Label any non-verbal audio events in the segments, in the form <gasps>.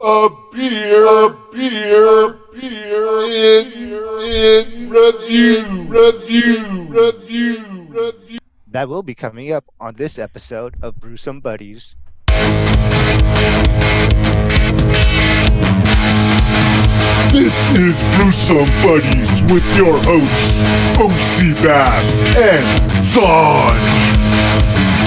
a beer, a beer, beer, in, in review, review, review, review. That will be coming up on this episode of Brewsome Buddies. This is Brewsome Buddies with your hosts, OC Bass and Sanj.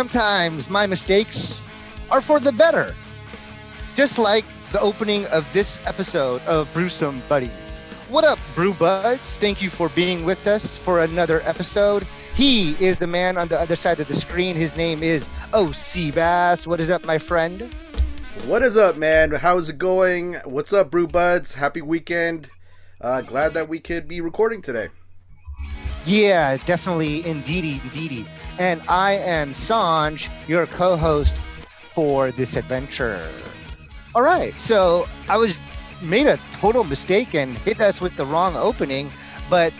Sometimes my mistakes are for the better. Just like the opening of this episode of Brewsome Buddies. What up, Brew Buds? Thank you for being with us for another episode. He is the man on the other side of the screen. His name is OC Bass. What is up, my friend? What is up, man? How's it going? What's up, Brew Buds? Happy weekend. Uh, glad that we could be recording today. Yeah, definitely, indeedy, indeedy. And I am Sanj, your co-host for this adventure. All right, so I was made a total mistake and hit us with the wrong opening, but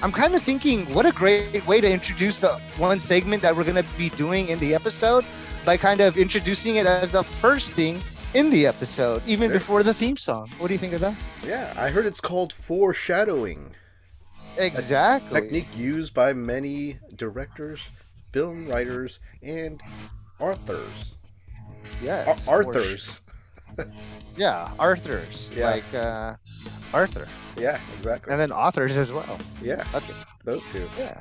I'm kind of thinking what a great way to introduce the one segment that we're going to be doing in the episode by kind of introducing it as the first thing in the episode, even before the theme song. What do you think of that? Yeah, I heard it's called foreshadowing. Exactly. Technique used by many directors, film writers, and authors. Ar- Yes. for Arthurs. <laughs> Yeah, Arthurs. Yeah. Like uh, Arthur. Yeah, exactly. And then authors as well. Yeah, Okay. those two. Yeah.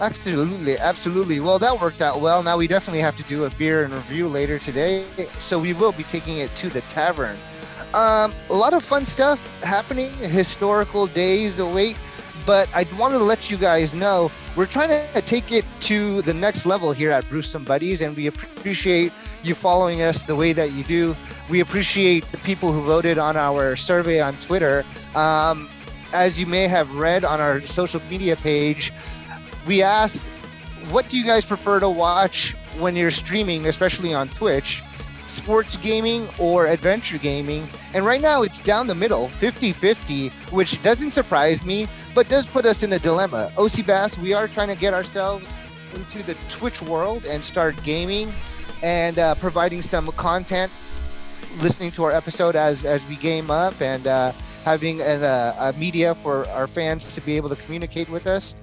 Absolutely, absolutely. Well, that worked out well. Now we definitely have to do a beer and review later today. So we will be taking it to the tavern. Um, a lot of fun stuff happening. Historical days await. But I wanted to let you guys know we're trying to take it to the next level here at Brewsome Buddies, and we appreciate you following us the way that you do. We appreciate the people who voted on our survey on Twitter. Um, as you may have read on our social media page, we asked, what do you guys prefer to watch when you're streaming, especially on Twitch? Sports gaming or adventure gaming? And right now it's down the middle, 50 50, which doesn't surprise me, but does put us in a dilemma. OC Bass, we are trying to get ourselves into the Twitch world and start gaming and uh, providing some content, listening to our episode as, as we game up and uh, having an, uh, a media for our fans to be able to communicate with us.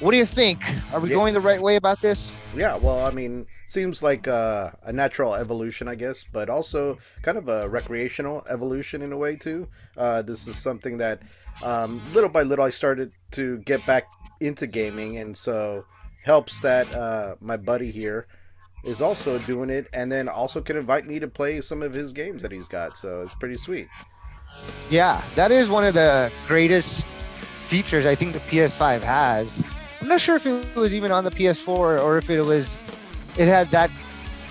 What do you think? Are we Yeah. going the right way about this? Yeah, well, I mean, seems like uh, a natural evolution, I guess, but also kind of a recreational evolution in a way too. Uh, this is something that um, little by little I started to get back into gaming, and so helps that uh, my buddy here is also doing it, and then also can invite me to play some of his games that he's got. So it's pretty sweet. Yeah, that is one of the greatest features I think the PS5 has. I'm not sure if it was even on the PS4 or if it was, it had that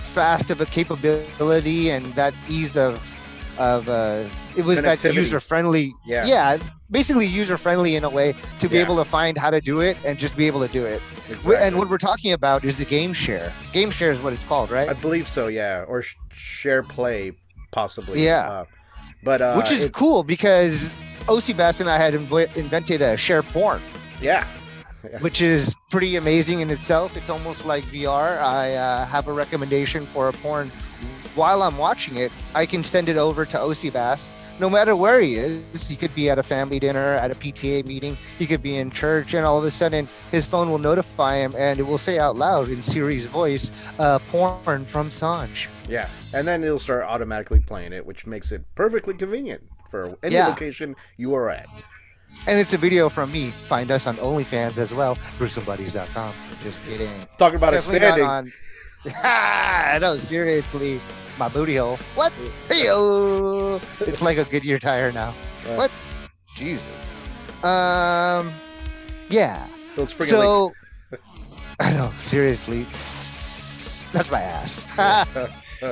fast of a capability and that ease of, of uh, it was that user friendly. Yeah. Yeah, basically user friendly in a way to be Yeah. able to find how to do it and just be able to do it. Exactly. And what we're talking about is the game share. Game share is what it's called, right? I believe so, yeah, or sh- share play possibly. Yeah. Uh, but uh, Which is it- cool because OC Bass and I had inv- invented a share porn. yeah. <laughs> which is pretty amazing in itself. It's almost like VR. I uh, have a recommendation for a porn. While I'm watching it, I can send it over to OC Bass. No matter where he is, he could be at a family dinner, at a PTA meeting, he could be in church, and all of a sudden his phone will notify him and it will say out loud in Siri's voice, uh, porn from Sanj. Yeah, and then it'll start automatically playing it, which makes it perfectly convenient for any Yeah. location you are at. And it's a video from me. Find us on OnlyFans as well, BruceandBuddies.com. Just kidding. Talking about Definitely expanding. on. Ah, <laughs> no, seriously, my booty hole. What? Hey, it's like a Goodyear tire now. Uh, What? Jesus. Um, yeah. So, <laughs> I know, seriously. <laughs> That's my ass.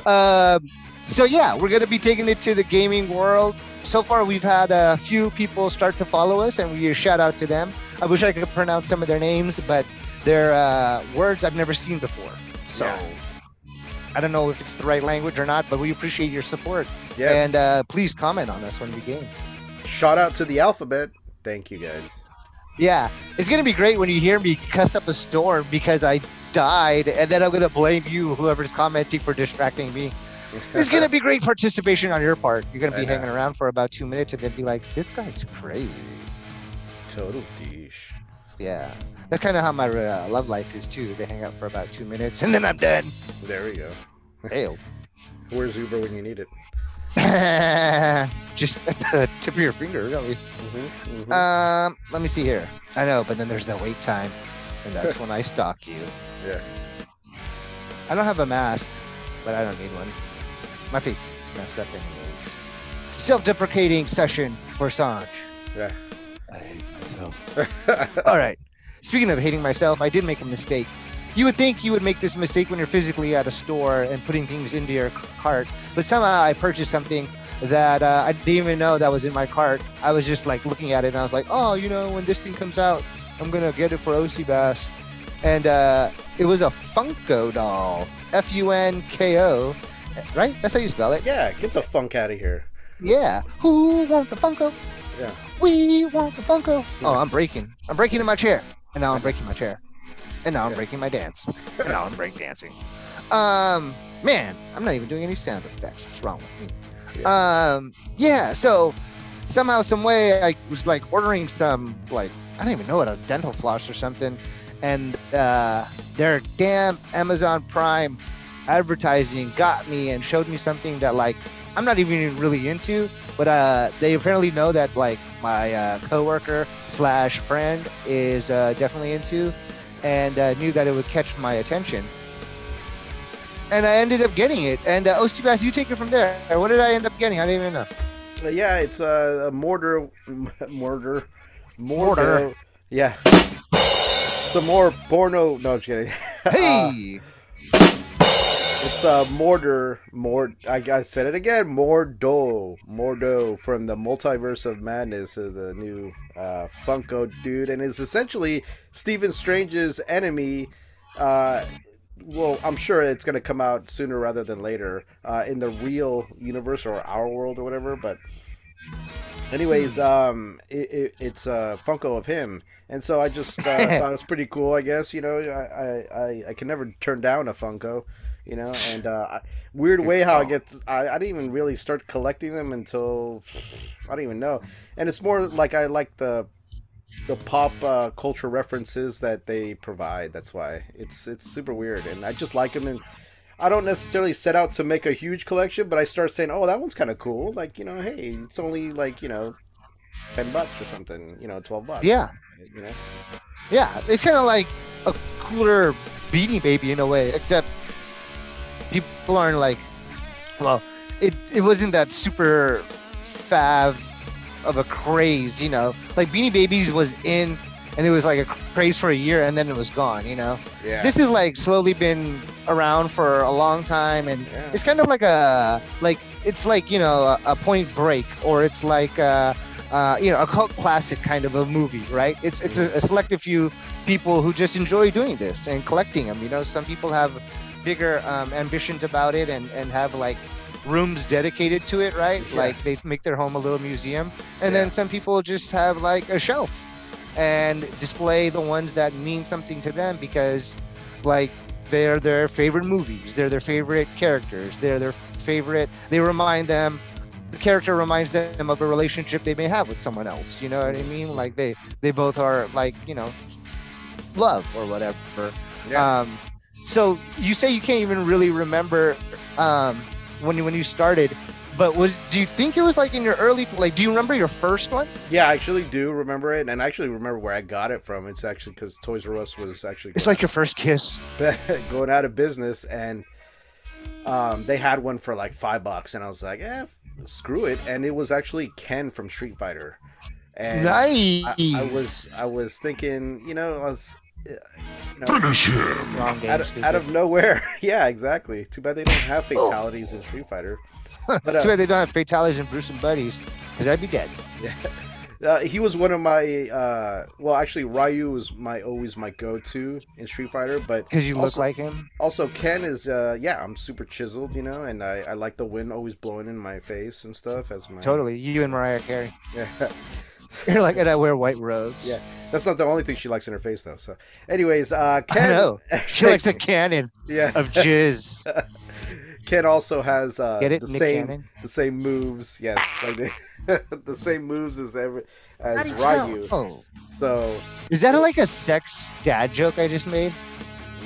um, so, yeah, we're going to be taking it to the gaming world. So far, we've had a few people start to follow us, and we shout out to them. I wish I could pronounce some of their names, but they're uh, words I've never seen before. So, Yeah. I don't know if it's the right language or not, but we appreciate your support. Yes. And uh, please comment on us when we game. Shout out to the alphabet. Thank you guys. Yeah, it's gonna be great when you hear me cuss up a storm because I died, and then I'm gonna blame you, whoever's commenting, for distracting me. It's gonna be great participation on your part. You're gonna be know. hanging around for about two minutes and then be like, "This guy's crazy." Total dish. Yeah, that's kind of how my uh, love life is too. They hang out for about two minutes and then I'm done. There we go. Hail. <laughs> Where's Uber when you need it? <laughs> Just at the tip of your finger, really. Mm-hmm, mm-hmm. Um, let me see here. I know, but then there's that wait time, and that's <laughs> when I stalk you. yeah. I don't have a mask, but I don't need one. My face is messed up anyways. Self-deprecating session for Sanj. Yeah. I hate myself. <laughs> All right. Speaking of hating myself, I did make a mistake. You would think you would make this mistake when you're physically at a store and putting things into your cart, but somehow I purchased something that uh, I didn't even know that was in my cart. I was just like looking at it and I was like, oh, you know, when this thing comes out, I'm gonna get it for OC Bass. And uh, it was a Funko doll, F U N K O, right? That's how you spell it. yeah. Get the funk out of here. Yeah. Who want the Funko? Yeah. We want the Funko. Oh, I'm breaking. I'm breaking in my chair. And now I'm breaking my chair. And now I'm Yeah. breaking my dance. And now I'm break dancing. Um, man, I'm not even doing any sound effects. What's wrong with me? Um, yeah, so somehow, some way, I was like ordering some, like, I don't even know what, a dental floss or something. And uh, their damn Amazon Prime advertising got me and showed me something that, like, I'm not even really into, but uh, they apparently know that like my uh, coworker slash friend is uh, definitely into, and uh, knew that it would catch my attention. And I ended up getting it. And uh, OC Bass, you take it from there. What did I end up getting? I didn't even know. Uh, yeah, it's a, a mortar, <laughs> mortar, mortar. Mortar. Yeah. A more porno. No, I'm just kidding. <laughs> Hey, It's a mortar. More. I, I said it again. Mordo. Mordo from the Multiverse of Madness, uh, the new uh, Funko dude, and is essentially Stephen Strange's enemy. Uh, well, I'm sure it's going to come out sooner rather than later uh, in the real universe or our world or whatever. But, anyways, um, it, it, it's a Funko of him, and so I just uh, <laughs> thought it was pretty cool. I guess you know, I, I, I can never turn down a Funko, you know, <laughs> and uh, weird way how I get. I, I didn't even really start collecting them until I don't even know, and it's more like I like the the pop uh, culture references that they provide. That's why it's it's super weird, and I just like them. And I don't necessarily set out to make a huge collection, but I start saying, "Oh, that one's kind of cool." Like you know, hey, it's only like you know, ten bucks or something. You know, twelve bucks. yeah, You know. yeah. It's kind of like a cooler Beanie Baby in a way, except people aren't like, well, it it wasn't that super fav of a craze, you know. Like Beanie Babies was in, and it was like a craze for a year, and then it was gone, you know. Yeah. This has like slowly been around for a long time, and Yeah. it's kind of like a like it's like you know a, a Point Break, or it's like a, uh, you know a cult classic kind of a movie, right? It's it's a, a selective few people who just enjoy doing this and collecting them. You know, some people have bigger um, ambitions about it and and have like rooms dedicated to it, right? Yeah. Like they make their home a little museum, and Yeah. then some people just have like a shelf and display the ones that mean something to them because like they're their favorite movies they're their favorite characters they're their favorite they remind them the character reminds them of a relationship they may have with someone else you know what i mean like they they both are like you know love or whatever Yeah. um so you say you can't even really remember um when you when you started but was do you think it was like in your early like do you remember your first one yeah, I actually do remember it, and I actually remember where I got it from. It's actually because Toys R Us was actually it's like your first kiss <laughs> going out of business, and um, they had one for like five bucks, and I was like, eh, f- screw it. And it was actually Ken from Street Fighter, And nice. I, I was I was thinking, you know, I was you know, Finish him. wrong game. out, of, out of nowhere. <laughs> yeah, exactly. Too bad they don't have fatalities in Street Fighter. <laughs> But Too uh, bad they don't have fatalities in Bruce and Buddies, because I'd be dead. <laughs> uh, he was one of my uh, well, actually Ryu was my always my go-to in Street Fighter, but Because you look like him. also Ken is uh, yeah, I'm super chiseled, you know, and I, I like the wind always blowing in my face and stuff as my Totally. You and Mariah Carey. yeah. <laughs> You're like, and I wear white robes. Yeah. That's not the only thing she likes in her face, though. So, anyways, uh, Ken. I know. <laughs> She likes a cannon yeah. of jizz. <laughs> Ken also has uh, Get it, the Nick same Cannon? the same moves. Yes, like the, the same moves as every as Ryu. Oh. So, Is that like a sex dad joke I just made?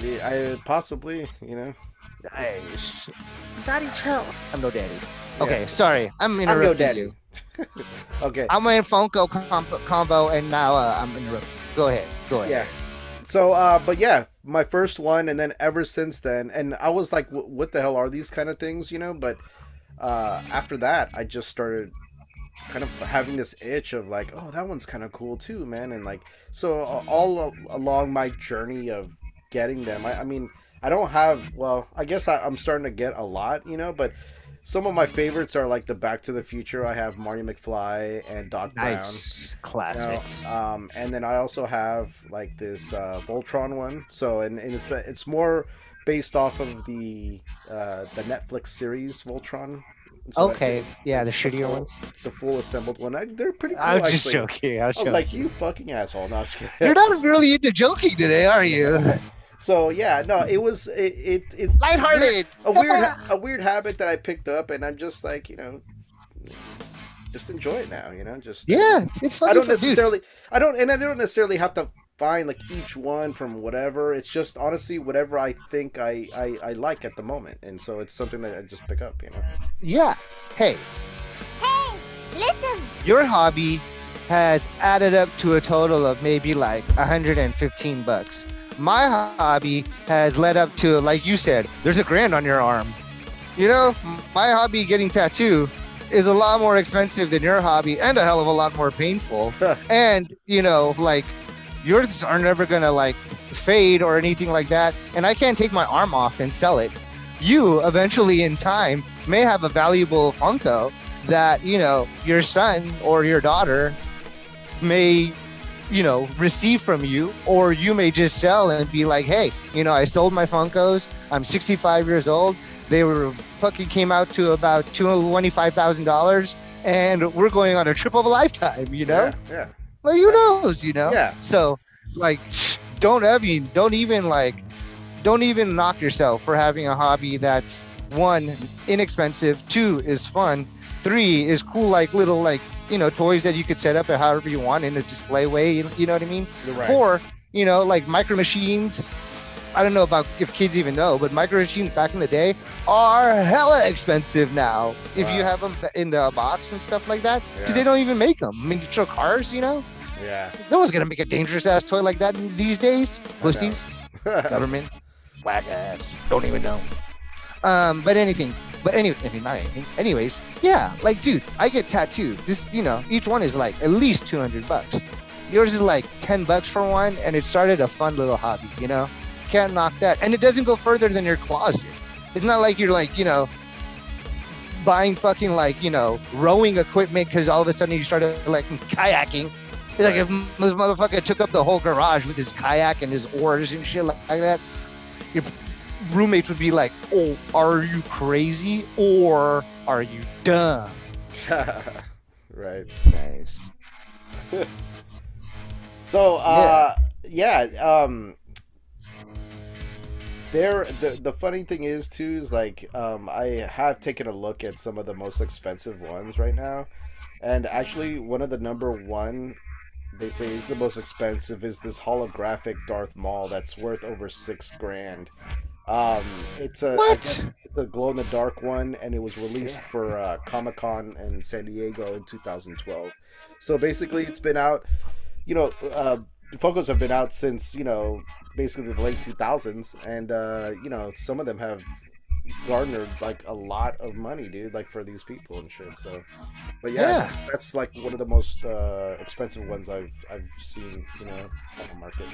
yeah, I possibly, you know, Nice. Daddy, chill. I'm no daddy. Yeah. Okay, sorry. I'm I'm no daddy. you. <laughs> okay. I'm in Funko combo, combo and now uh, I'm interrupting. Go ahead. Go ahead. Yeah. So, uh, but yeah, my first one, and then ever since then, and I was like, what the hell are these kind of things, you know? But uh, after that, I just started kind of having this itch of like, oh, that one's kind of cool too, man. And like, so all along my journey of getting them, I, I mean, I don't have, well, I guess I, I'm starting to get a lot, you know, but some of my favorites are like the Back to the Future. I have Marty McFly and Doc Brown. Nice. You know, Classics. um, and then I also have like this uh, Voltron one. So and, and it's uh, it's more based off of the uh, the Netflix series Voltron. So okay. Yeah, the shittier full- ones. the full assembled one. I, they're pretty cool. I was just joking. I was I was joking. like, you fucking asshole. No, I'm. You're not <laughs> really into joking today, are you? So yeah, no, it was it it, it Lighthearted. a weird ha- <laughs> a weird habit that I picked up, and I'm just like you know, just enjoy it now. You know, just Yeah, it's funny. I don't for- dude, necessarily I don't and I don't necessarily have to find like each one from whatever. It's just honestly whatever I think I, I, I like at the moment. And so it's something that I just pick up, you know. Yeah. Hey, Hey, listen. your hobby has added up to a total of maybe like 115 bucks. My hobby has led up to, like you said, there's a grand on your arm. You know, my hobby getting tattoo is a lot more expensive than your hobby and a hell of a lot more painful. <laughs> and, you know, like yours are never gonna like fade or anything like that. And I can't take my arm off and sell it. You eventually in time may have a valuable Funko that you know your son or your daughter may you know receive from you or you may just sell and be like hey you know i sold my funkos i'm 65 years old they were fucking came out to about $25000 and we're going on a trip of a lifetime you know Yeah, yeah. like who knows you know Yeah. so like don't ever don't even like don't even knock yourself for having a hobby that's one inexpensive two is fun three is cool like little like you know toys that you could set up however you want in a display way you, you know what i mean right. four you know like micro machines i don't know about if kids even know but micro machines back in the day are hella expensive now if you have them in the box and stuff like that because Yeah. they don't even make them I mean, miniature cars you know Yeah. no one's gonna make a dangerous ass toy like that these days. Pussies, <laughs> government, whack ass, don't even know. Um, but anything, but anyway, I mean, not anything. Anyways, yeah, like, dude, I get tattooed. This, you know, each one is like at least two hundred bucks. Yours is like ten bucks for one, and it started a fun little hobby. You know, can't knock that, and it doesn't go further than your closet. It's not like you're like, you know, buying fucking like, you know, rowing equipment because all of a sudden you started like kayaking. It's like if this motherfucker took up the whole garage with his kayak and his oars and shit like, that, your roommates would be like, "Oh, are you crazy or are you dumb?" <laughs> right. Nice. <laughs> So uh yeah, um there the the funny thing is too is like um I have taken a look at some of the most expensive ones right now. And actually one of the number one they say is the most expensive is this holographic Darth Maul that's worth over six grand. Um, it's a I What? guess it's a glow in the dark one, and it was released for uh, Comic Con in San Diego in 2012. So basically, it's been out. You know, uh, Funkos have been out since you know basically the late 2000s, and uh, you know some of them have garnered like a lot of money, dude, like for these people and shit. So, but yeah, Yeah. that's like one of the most uh, expensive ones I've I've seen, you know, on the market.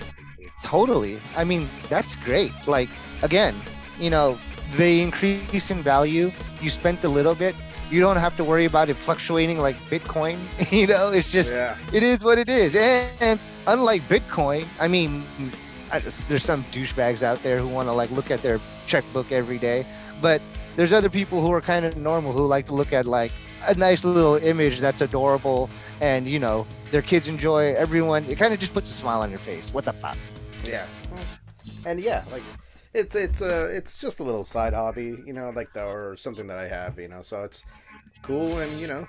Totally. I mean, that's great. Like, again, you know, they increase in value. You spent a little bit. You don't have to worry about it fluctuating like Bitcoin. <laughs> you know, it's just, yeah, it is what it is. And, and unlike Bitcoin, I mean, I, there's some douchebags out there who want to like look at their checkbook every day, but there's other people who are kind of normal who like to look at like a nice little image that's adorable and you know their kids enjoy everyone it kind of just puts a smile on your face what the fuck yeah, and yeah, like it's it's uh it's just a little side hobby, you know, like the, or something that I have, you know. So it's cool, and you know,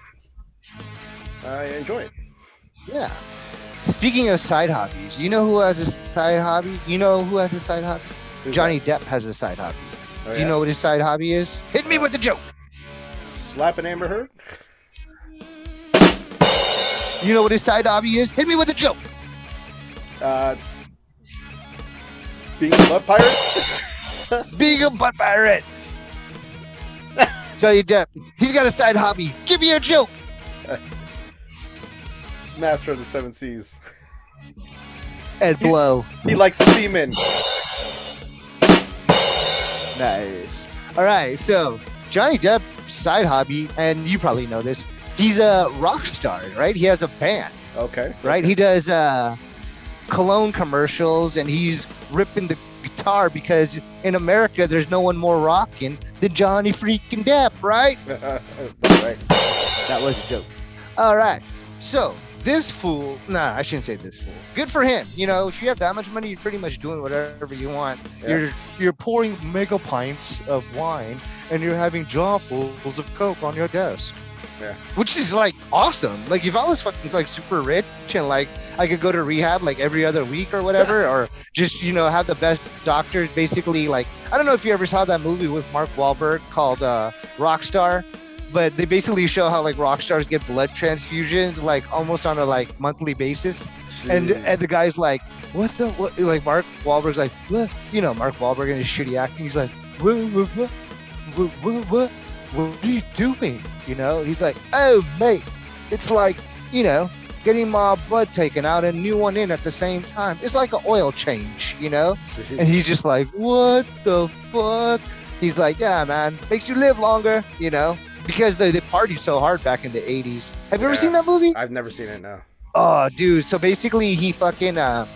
I enjoy it. Yeah. Speaking of side hobbies, you know who has a side hobby? You know who has a side hobby? Who's Johnny Depp has a side hobby. Oh, Do you yeah? know what his side hobby is? Hit me with a joke. slapping Amber Heard? You know what his side hobby is? Hit me with a joke. Uh, being a butt pirate? <laughs> <laughs> Being a butt pirate. <laughs> Johnny Depp, he's got a side hobby. Give me a joke. Master of the Seven Seas. Ed blow. He likes semen. Nice. All right, so Johnny Depp side hobby, and you probably know this. He's a rock star, right? He has a band. Okay. right? He does uh, cologne commercials and he's ripping the guitar because in America there's no one more rocking than Johnny freaking Depp, right? <laughs> Right. That was a joke. All right. So this fool, nah, I shouldn't say this fool. Good for him. You know, if you have that much money, you're pretty much doing whatever you want. Yeah. You're you're pouring mega pints of wine and you're having jawfuls of coke on your desk. Yeah. Which is like awesome. Like if I was fucking like super rich and like I could go to rehab like every other week or whatever, or just you know have the best doctors. Basically, like I don't know if you ever saw that movie with Mark Wahlberg called uh, Rockstar, but they basically show how like rock stars get blood transfusions like almost on a like monthly basis, and Jeez. and the guy's like, what the what? Like Mark Wahlberg's like, what? You know, Mark Wahlberg and his shitty acting. He's like, what what what what what what, what are you doing? You know, he's like, oh mate, it's like you know getting my blood taken out and new one in at the same time. It's like an oil change, you know. And he's just like, what the fuck? He's like, yeah, man, makes you live longer, you know, because they, they partied so hard back in the 80s. Have you ever seen that movie? I've never seen it now. Oh, dude. So basically, he fucking, uh,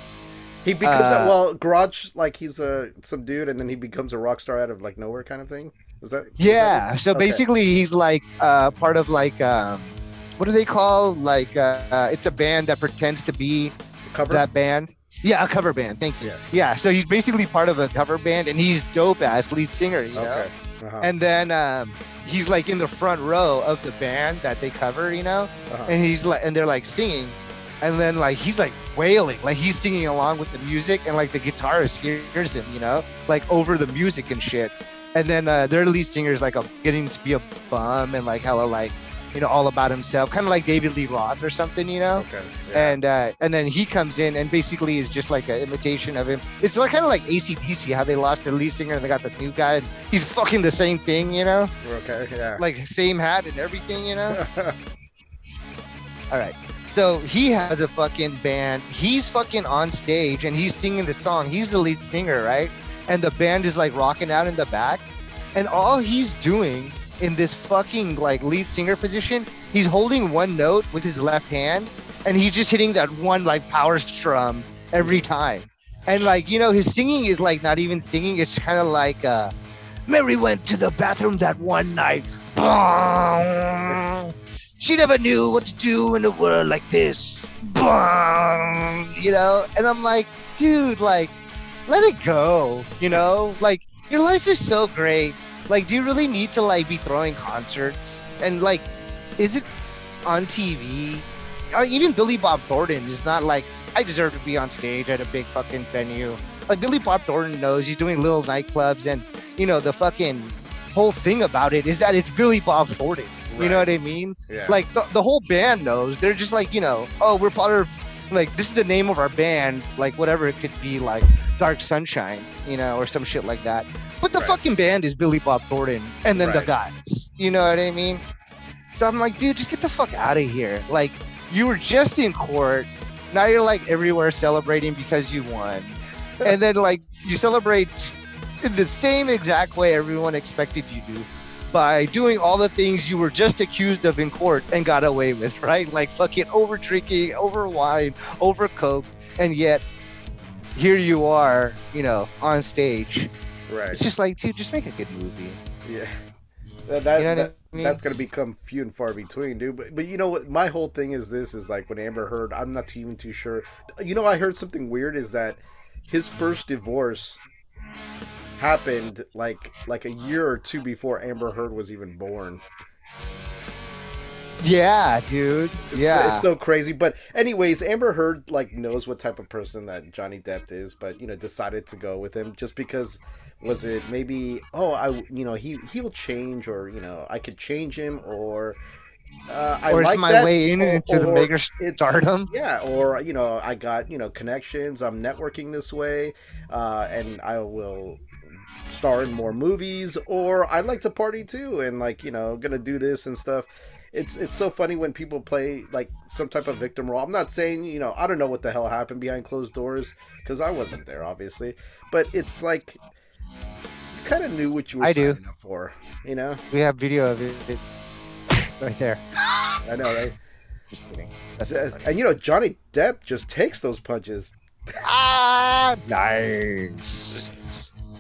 He becomes Uh, a, well, garage like he's a some dude, and then he becomes a rock star out of like nowhere kind of thing. Is that yeah. it? So Okay. basically, he's like uh, part of like, um, what do they call? Like, uh, uh, it's a band that pretends to be cover. that band. Yeah, a cover band. Thank you. Yeah. Yeah. So he's basically part of a cover band, and he's dope ass lead singer. You know? Okay. Uh-huh. and then um, he's like in the front row of the band that they cover, you know, uh-huh. and he's like, and they're like singing, and then like he's like wailing, like he's singing along with the music, and like the guitarist hears him, you know, like over the music and shit, and then uh, their lead singer is like a, getting to be a bum and like hella like, you know, all about himself, kind of like David Lee Roth or something, you know Okay. Yeah. and uh, and then he comes in and basically is just like an imitation of him. It's like kind of like ACDC, how they lost their lead singer and they got the new guy. And he's fucking the same thing, you know, okay. Yeah. like same hat and everything, you know. <laughs> All right, so he has a fucking band. He's fucking on stage and he's singing the song. He's the lead singer, right? And the band is like rocking out in the back, and all he's doing in this fucking like lead singer position, he's holding one note with his left hand, and he's just hitting that one like power strum every time. And like you know, his singing is like not even singing. It's kind of like uh, Mary went to the bathroom that one night. <laughs> She never knew what to do in a world like this. <laughs> You know, and I'm like, dude, like, let it go. You know, like your life is so great. Like, do you really need to like be throwing concerts? And like, is it on TV? Uh, even Billy Bob Thornton is not like I deserve to be on stage at a big fucking venue. Like Billy Bob Thornton knows he's doing little nightclubs, and you know the fucking whole thing about it is that it's Billy Bob Thornton. You know what I mean? Yeah. Like the, the whole band knows. They're just like, you know, oh, we're part of like this is the name of our band, like whatever it could be, like Dark Sunshine, you know, or some shit like that. But the Right. fucking band is Billy Bob Thornton and then the guys. You know what I mean? So I'm like, dude, just get the fuck out of here. Like, you were just in court. Now you're like everywhere celebrating because you won. <laughs> and then like you celebrate in the same exact way everyone expected you to by doing all the things you were just accused of in court and got away with, <laughs> right? Like fucking over drinking, over wine, over coke, and yet here you are, you know, on stage. Right. It's just like, dude, just make a good movie. Yeah. <laughs> That, that, You know that- I mean? that's gonna become few and far between, dude. But but you know what? My whole thing is this: is like when Amber Heard. I'm not even too sure. You know, I heard something weird. Is that his first divorce happened like like a year or two before Amber Heard was even born. Yeah, dude. It's, yeah. it's so crazy. But anyways, Amber Heard like knows what type of person that Johnny Depp is, but you know decided to go with him just because was it maybe oh I you know he he'll change or you know I could change him or uh, I or like it's my that, way in or- into the bigger stardom. Yeah, or you know I got you know connections. I'm networking this way, uh, and I will star in more movies. Or I like to party too, and like you know gonna do this and stuff it's it's so funny when people play like some type of victim role. I'm not saying you know I don't know what the hell happened behind closed doors because I wasn't there obviously, but it's like you kind of knew what you were I do. up for. You know, We have video of it <laughs> right there. I know, right? Just kidding. That's funny. And you know Johnny Depp just takes those punches. Ah, nice.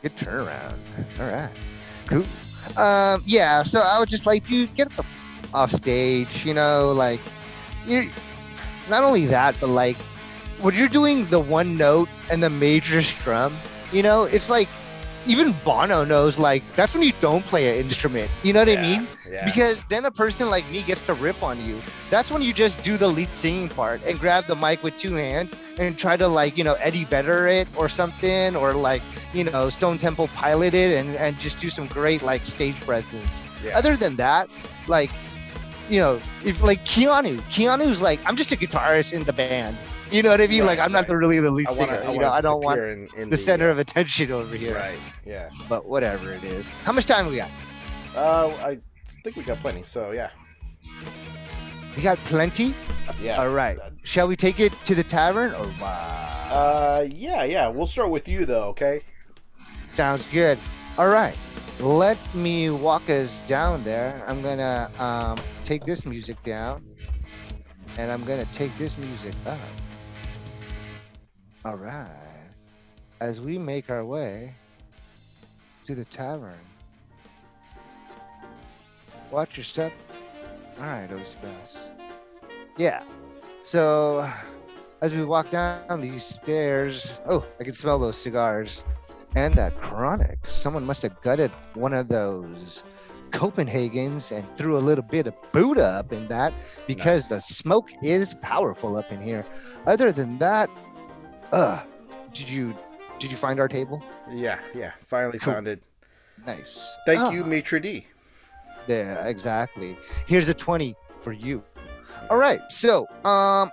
Good turnaround. All right, cool. Um, yeah. So I would just like, dude, get the f- off stage. You know, like you. Not only that, but like when you're doing the one note and the major strum, you know, it's like even Bono knows like that's when you don't play an instrument. You know what I mean? Yeah. Because then a person like me gets to rip on you. That's when you just do the lead singing part and grab the mic with two hands and try to like, you know, Eddie Vedder it or something, or like, you know, Stone Temple Pilot it and, and just do some great like stage presence. Yeah. Other than that, like, you know, if like Keanu, Keanu's like, I'm just a guitarist in the band. You know what I mean? Right, like, I'm not right. the really the lead I singer. wanna, I you know, I don't want in, in the center uh, of attention over here. Right. Yeah. But whatever it is. How much time we got? Uh, I think we got plenty. So yeah. We got plenty. Yeah. All right. Shall we take it to the tavern or what? Uh, yeah, yeah. We'll start with you though. Okay. Sounds good. All right. Let me walk us down there. I'm gonna um, take this music down, and I'm gonna take this music up. All right. As we make our way to the tavern. Watch your step. All right, OC Bass. Yeah. So, as we walk down these stairs, oh, I can smell those cigars and that chronic. Someone must have gutted one of those Copenhagens and threw a little bit of Buddha up in that because Nice. the smoke is powerful up in here. Other than that, uh, did you did you find our table? Yeah, yeah. Finally Cool. found it. Nice. Thank Ah, you, Maitre D. Yeah, exactly. Here's a 20 for you. All right. So, um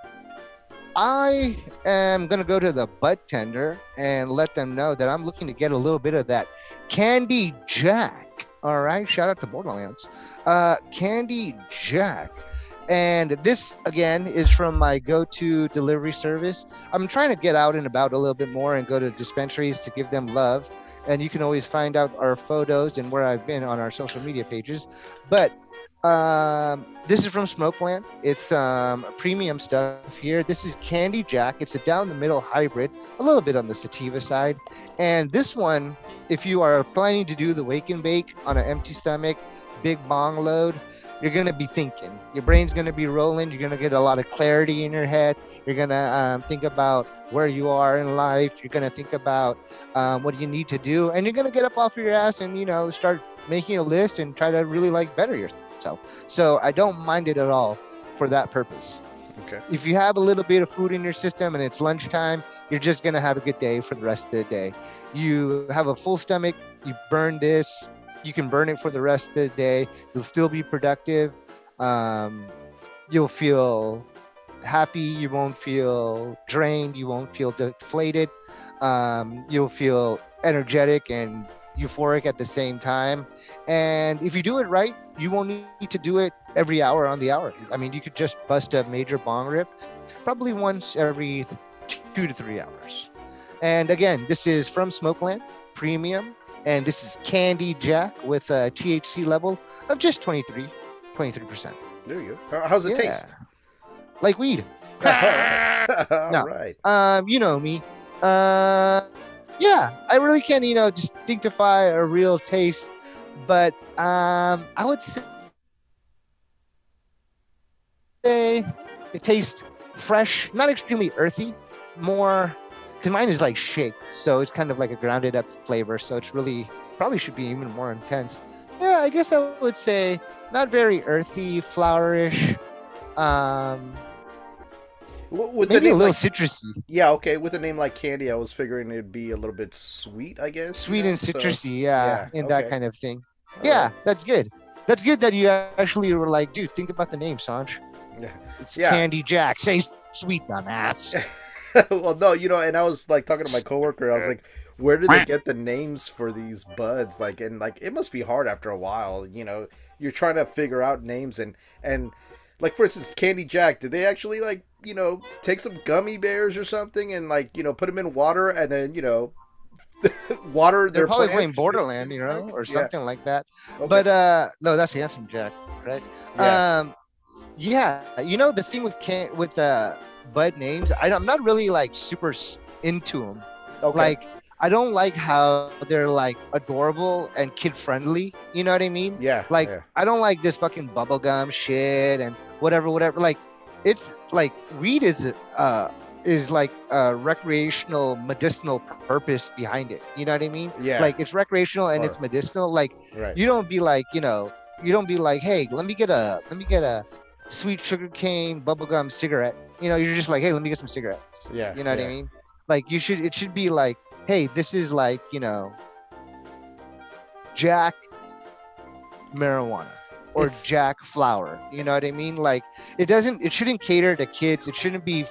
I am going to go to the butt tender and let them know that I'm looking to get a little bit of that Candy Jack. All right. Shout out to Borderlands. Uh Candy Jack. And this again is from my go-to delivery service. I'm trying to get out and about a little bit more and go to dispensaries to give them love. And you can always find out our photos and where I've been on our social media pages. But um, this is from Smokeland. It's um, premium stuff here. This is Candy Jack. It's a down the middle hybrid, a little bit on the sativa side. And this one, if you are planning to do the wake and bake on an empty stomach, big bong load, you're gonna be thinking. Your brain's gonna be rolling. You're gonna get a lot of clarity in your head. You're gonna um, think about where you are in life. You're gonna think about um, what you need to do, and you're gonna get up off your ass and you know start making a list and try to really like better yourself. So I don't mind it at all for that purpose. Okay. If you have a little bit of food in your system and it's lunchtime, you're just gonna have a good day for the rest of the day. You have a full stomach, you burn this, you can burn it for the rest of the day. You'll still be productive. Um, you'll feel happy. You won't feel drained. You won't feel deflated. Um, you'll feel energetic and euphoric at the same time. And if you do it right, you won't need to do it every hour on the hour. I mean, you could just bust a major bong rip probably once every two to three hours. And again, this is from Smokeland Premium, and this is Candy Jack with a THC level of just 23, 23%. There you go. How's it Yeah. taste? Like weed. <laughs> All <laughs> No. right. Um, you know me. Uh, yeah, I really can't, you know, distinctify a real taste, but um, I would say it tastes fresh, not extremely earthy, more because mine is like shake, so it's kind of like a grounded up flavor, so it's really probably should be even more intense. Yeah, I guess I would say not very earthy, flowerish. Um, With maybe a little like, citrusy. yeah, okay. With a name like Candy, I was figuring it'd be a little bit sweet. I guess you sweet know, and so- citrusy, yeah, yeah, in that kind of thing. all Yeah, right. that's good. That's good that you actually were like, dude, think about the name, Sanj. Yeah. It's Yeah. Candy Jack. Say sweet, dumbass. <laughs> <laughs> well, no, you know, and I was like talking to my coworker. I was like, "Where do they get the names for these buds?" Like, and like, it must be hard after a while. You know, you're trying to figure out names and and like, for instance, Candy Jack. Did they actually like you know take some gummy bears or something and like you know put them in water and then you know <laughs> water They're their probably plants? playing Borderland, you know, or Yeah. something like that. Okay. But uh no, that's Handsome Jack, right? Yeah. Um yeah, you know the thing with can with uh bud names, I, I'm not really like super into them. okay. Like I don't like how they're like adorable and kid friendly. You know what I mean? yeah, Like yeah. I don't like this fucking bubblegum shit and whatever, whatever. Like it's like weed is uh is like a recreational medicinal purpose behind it. You know what I mean? yeah, Like it's recreational and Or- it's medicinal. Like right. you don't be like, you know, you don't be like, hey, let me get a let me get a sweet sugar cane bubblegum cigarette. You know, you're just like, hey, let me get some cigarettes. yeah, You know what yeah. I mean? Like you should it should be like, hey, this is like, you know, Jack marijuana or It's- Jack flower. You know what I mean? Like it doesn't it shouldn't cater to kids. It shouldn't be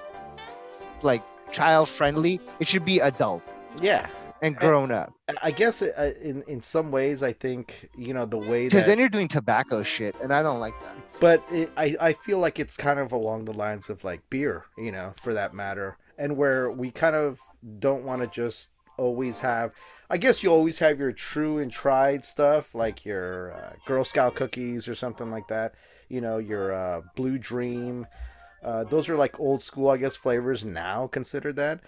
like child friendly. It should be adult Yeah, and grown up. I guess it, uh, in in some ways, I think you know the way Because that. then you're doing tobacco shit and I don't like that. But it, I I feel like it's kind of along the lines of like beer, you know, for that matter, and where we kind of don't want to just always have. I guess you always have your true and tried stuff, like your uh, Girl Scout cookies or something like that. You know, your uh, Blue Dream. Uh, those are like old school, I guess, flavors now considered that.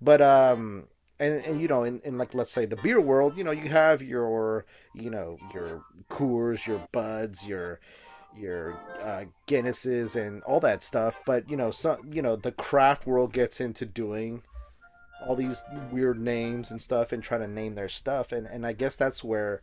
But um, and, and you know, in, in like let's say the beer world, you know, you have your you know your Coors, your Buds, your your uh, Guinnesses and all that stuff. But you know, some you know the craft world gets into doing all these weird names and stuff and trying to name their stuff, and and I guess that's where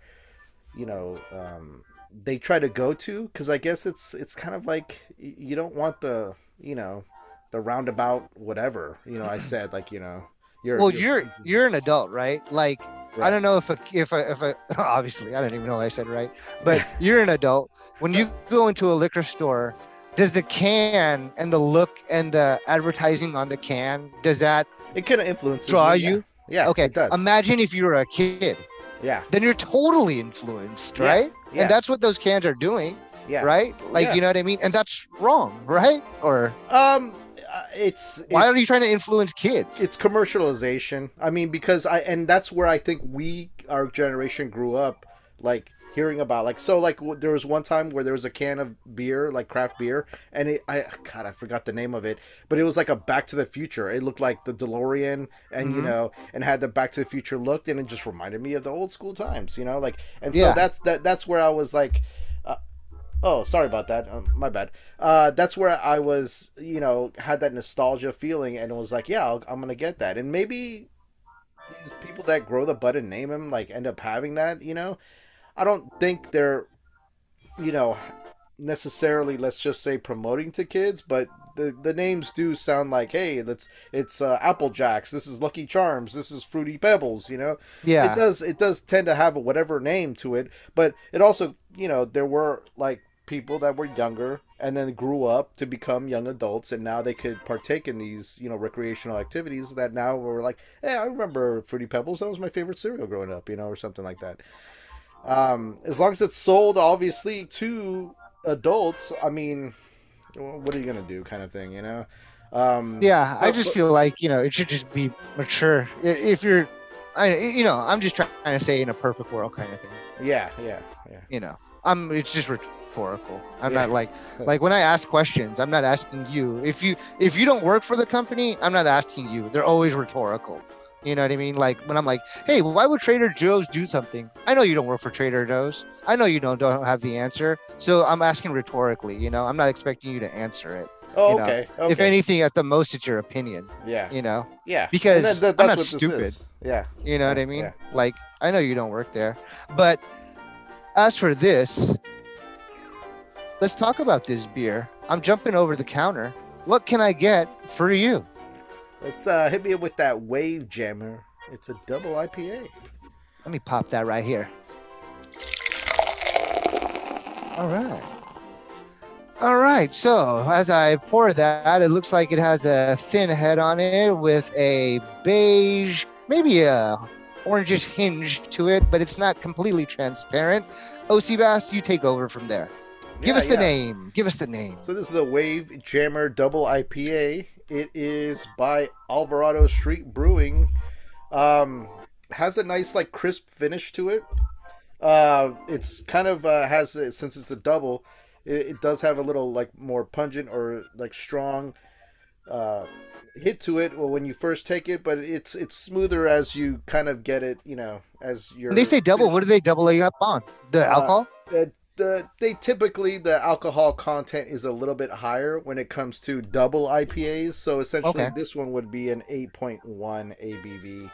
you know um, they try to go to because I guess it's it's kind of like you don't want the you know the roundabout whatever you know I said like you know you're well you're you're an adult right like i don't know if a if a if a <laughs> obviously i don't even know what i said right but <laughs> you're an adult. When you go into a liquor store does the can and the look and the advertising on the can does that it kind of influences draw me, yeah. you? yeah. Okay it does. imagine if you were a kid. Yeah. Then you're totally influenced Yeah, right? Yeah. and that's what those cans are doing yeah. right? Like Yeah. you know what i mean? And that's wrong right? Or um uh, it's why are you trying to influence kids it's commercialization i mean because i and that's where i think we our generation grew up like hearing about like so like w- there was one time where there was a can of beer like craft beer and it i god i forgot the name of it but it was like a back to the future it looked like the delorean and you Mhm. know and had the back to the future looked and it just reminded me of the old school times you know like and so Yeah. that's that that's where i was like oh sorry about that um, my bad uh, that's where I was, you know, had that nostalgia feeling and was like, yeah, I'll, I'm gonna get that. And maybe these people that grow the bud and name him like end up having that, you know. I don't think they're, you know, necessarily let's just say promoting to kids, but the the names do sound like, hey, let's it's uh, Apple Jacks, this is Lucky Charms, this is Fruity Pebbles, you know yeah it does it does tend to have a whatever name to it but it also you know there were like people that were younger and then grew up to become young adults and now they could partake in these you know recreational activities that now we're like hey i remember fruity pebbles that was my favorite cereal growing up you know or something like that um as long as it's sold obviously to adults i mean what are you gonna do kind of thing you know um Yeah, I just feel like you know it should just be mature. If you're, I you know I'm just trying to say in a perfect world kind of thing. yeah yeah yeah You know, I'm it's just rhetorical. I'm Yeah. not like <laughs> like when I ask questions, I'm not asking you. If you if you don't work for the company, I'm not asking you. They're always rhetorical. You know what I mean? Like when I'm like, hey, why would Trader Joe's do something? I know you don't work for Trader Joe's. I know you don't don't have the answer. So I'm asking rhetorically. You know, I'm not expecting you to answer it. oh You know, okay okay If anything, at the most, it's your opinion. yeah You know. yeah because that- I'm that's not what stupid. yeah You know what I mean? yeah. Like, I know you don't work there. But as for this, let's talk about this beer. I'm jumping over the counter. What can I get for you? let's uh hit me up with that wave jammer it's a double ipa Let me pop that right here. All right. All right. So as I pour that, it looks like it has a thin head on it with a beige, maybe a orangish hinge to it, but it's not completely transparent. OC Bass, you take over from there. Give Yeah, us the yeah. name. Give us the name. So this is the Wave Jammer Double IPA. It is by Alvarado Street Brewing. Um, has a nice like crisp finish to it. Uh, it's kind of uh, has since it's a double, it, it does have a little like more pungent or like strong uh, hit to it when you first take it, but it's it's smoother as you kind of get it. You know, as you're. When they say double, what are they doubling up on? The Uh, alcohol? the, the they typically the alcohol content is a little bit higher when it comes to double IPAs. So essentially, Okay. this one would be an 8.1 ABV.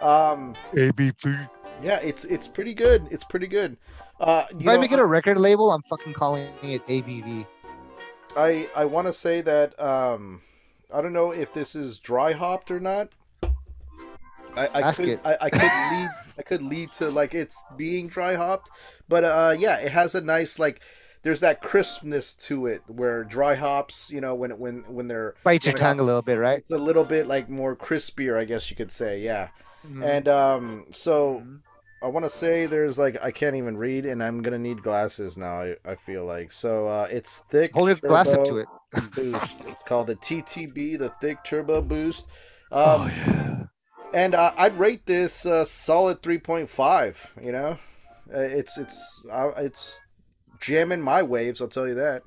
Um, ABV. yeah, it's it's pretty good. It's pretty good. Uh, you If I know, make it a record label, I'm fucking calling it ABV. I I want to say that um, I don't know if this is dry hopped or not. I, I Ask could it. I, I could <laughs> lead I could lead to like it's being dry hopped, but uh yeah, it has a nice like there's that crispness to it where dry hops, you know, when when when they're Bites your tongue a little bit, right? it's a little bit like more crispier, I guess you could say, yeah. Mhm. And um so Mhm. I want to say there's like I can't even read, and I'm gonna need glasses now. I, I feel like so. Uh, it's thick. Hold your glass up to it. Boost. <laughs> It's called the TTB, the Thick Turbo Boost. Um, oh yeah. and uh, I'd rate this uh, solid 3.5. You know, it's it's uh, it's jamming my waves. I'll tell you that.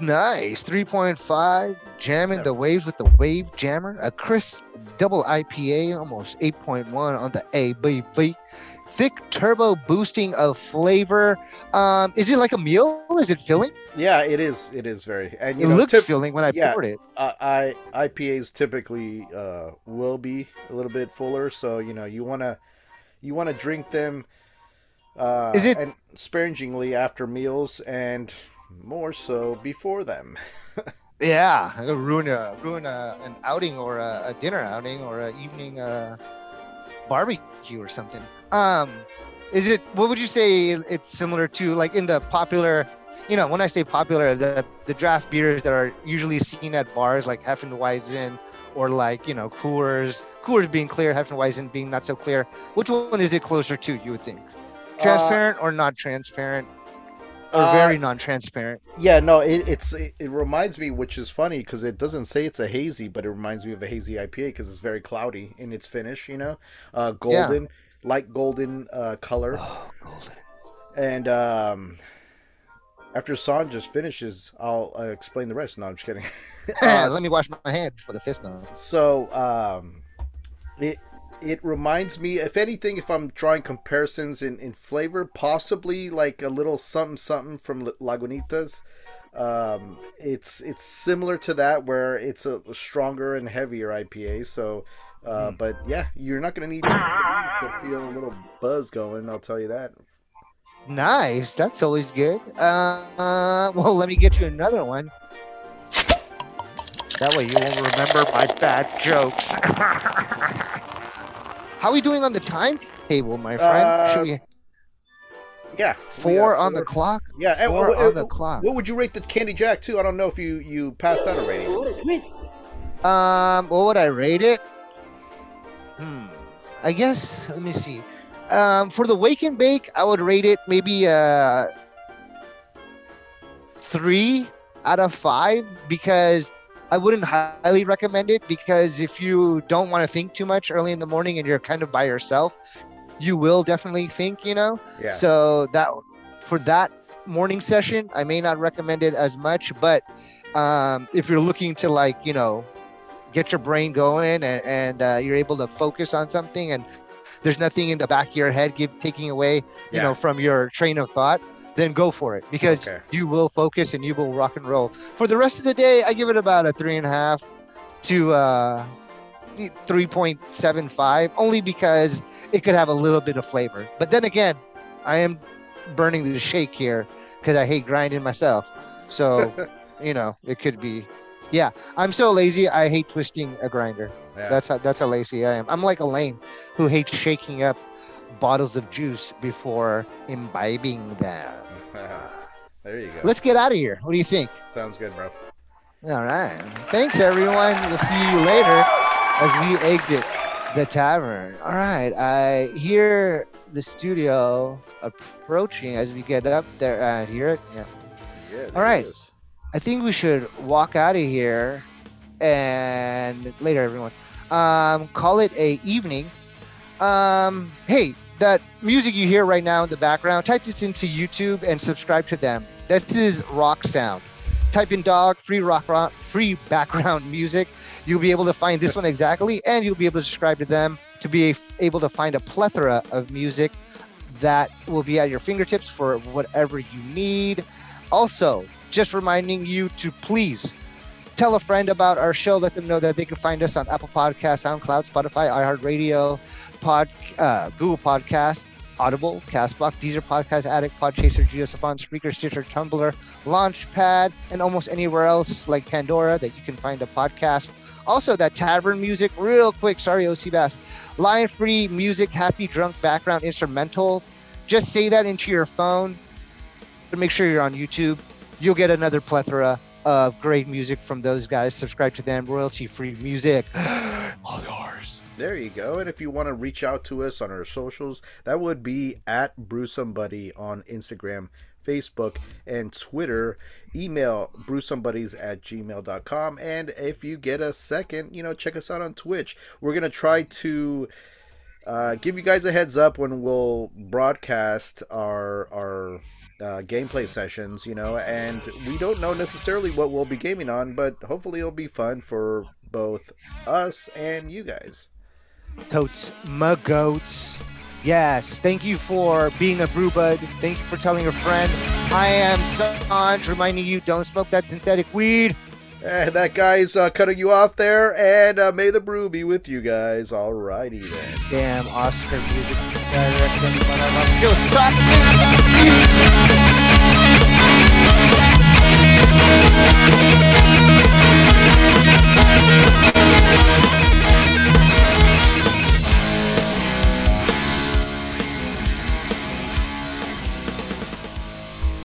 Nice. 3.5. Jamming the waves with the wave jammer. A crisp double IPA, almost 8.1 on the ABV. Thick turbo boosting of flavor. Um, is it like a meal? Is it filling? Yeah, it is. It is very. And you it know, looked tip- filling when I yeah. poured it. uh, I IPAs typically uh, will be a little bit fuller, so you know you wanna you wanna drink them. Uh, Is it- and sparingly after meals and more so before them? <laughs> Yeah, ruin a ruin a, an outing or a, a dinner outing or a evening uh, barbecue or something. Um, is it? What would you say it's similar to? Like in the popular, you know, when I say popular, the the draft beers that are usually seen at bars like Hefeweizen or like you know Coors, Coors being clear, Hefeweizen being not so clear. Which one is it closer to? You would think transparent or not transparent, or uh, very non-transparent. Yeah, no, it, it's it, it reminds me, which is funny because it doesn't say it's a hazy, but it reminds me of a hazy IPA because it's very cloudy in its finish. You know, uh, Yeah. golden, light golden uh, color, Oh, golden. and um, after San just finishes, I'll uh, explain the rest. No, I'm just kidding. <laughs> Uh, <laughs> Let me wash my hand for the fist bump. So, um, it it reminds me, if anything, if I'm drawing comparisons in, in flavor, possibly like a little something something from Lagunitas. Um, it's it's similar to that where it's a stronger and heavier IPA. So, uh, Hmm. but yeah, you're not gonna need to, to feel a little buzz going. I'll tell you that. Nice. That's always good. Uh, uh, well, let me get you another one. That way you won't remember my bad jokes. <laughs> How are we doing on the timetable, my friend? Uh, Should we? Yeah. we Four got on the clock. Yeah. and Four what- on the clock. What would you rate the Candy Jack too? I don't know if you you passed that already. Um, what would I rate it? Hmm. I guess let me see. Um, for the wake and bake, I would rate it maybe uh three out of five because I wouldn't highly recommend it because if you don't want to think too much early in the morning and you're kind of by yourself, you will definitely think, you know. Yeah. So that for that morning session, I may not recommend it as much, but um, if you're looking to like, you know, get your brain going and, and uh, you're able to focus on something and there's nothing in the back of your head give, taking away, you Yeah. know, from your train of thought, then go for it because Okay. you will focus and you will rock and roll. For the rest of the day, I give it about a three and a half to uh, 3.75, only because it could have a little bit of flavor. But then again, I am burning the shake here because I hate grinding myself. So, <laughs> you know, it could be. Yeah, I'm so lazy. I hate twisting a grinder. Yeah. That's how that's how lazy I am. I'm like Elaine, who hates shaking up bottles of juice before imbibing them. <laughs> there you go. Let's get out of here. What do you think? Sounds good, bro. All right. Thanks, everyone. We'll see you later as we exit the tavern. All right. I hear the studio approaching as we get up there. Uh, hear it? Yeah. Yeah. there All right. I think we should walk out of here and later, everyone. Um, call it a evening. Um, hey, that music you hear right now in the background, type this into YouTube and subscribe to them. This is rock sound. Type in dog free rock, rock free background music. You'll be able to find this one exactly, and you'll be able to subscribe to them to be able to find a plethora of music that will be at your fingertips for whatever you need. Also, just reminding you to please tell a friend about our show. Let them know that they can find us on Apple Podcasts, SoundCloud, Spotify, iHeartRadio, Pod, uh, Google Podcast, Audible, Castbox, Deezer Podcast Addict, Podchaser, Geosaphon, Spreaker, Stitcher, Tumblr, Launchpad, and almost anywhere else like Pandora that you can find a podcast. Also, that tavern music, real quick. Sorry, OC Bass. Lion free music, happy drunk background instrumental. Just say that into your phone. But make sure you're on YouTube. You'll get another plethora of great music from those guys. Subscribe to them. Royalty free music. <gasps> All yours. There you go. And if you want to reach out to us on our socials, that would be at BrewSomebody on Instagram, Facebook, and Twitter. Email brewsomebodies at gmail.com. And if you get a second, you know, check us out on Twitch. We're going to try to uh, give you guys a heads up when we'll broadcast our our uh, gameplay sessions, you know, and we don't know necessarily what we'll be gaming on, but hopefully it'll be fun for both us and you guys. Totes, my goats. Yes, thank you for being a brew bud. Thank you for telling a friend. I am Sanj, reminding you don't smoke that synthetic weed. And that guy's uh, cutting you off there, and uh, may the brew be with you guys. Alrighty then. Damn Oscar music director. She'll stop me. Thank you.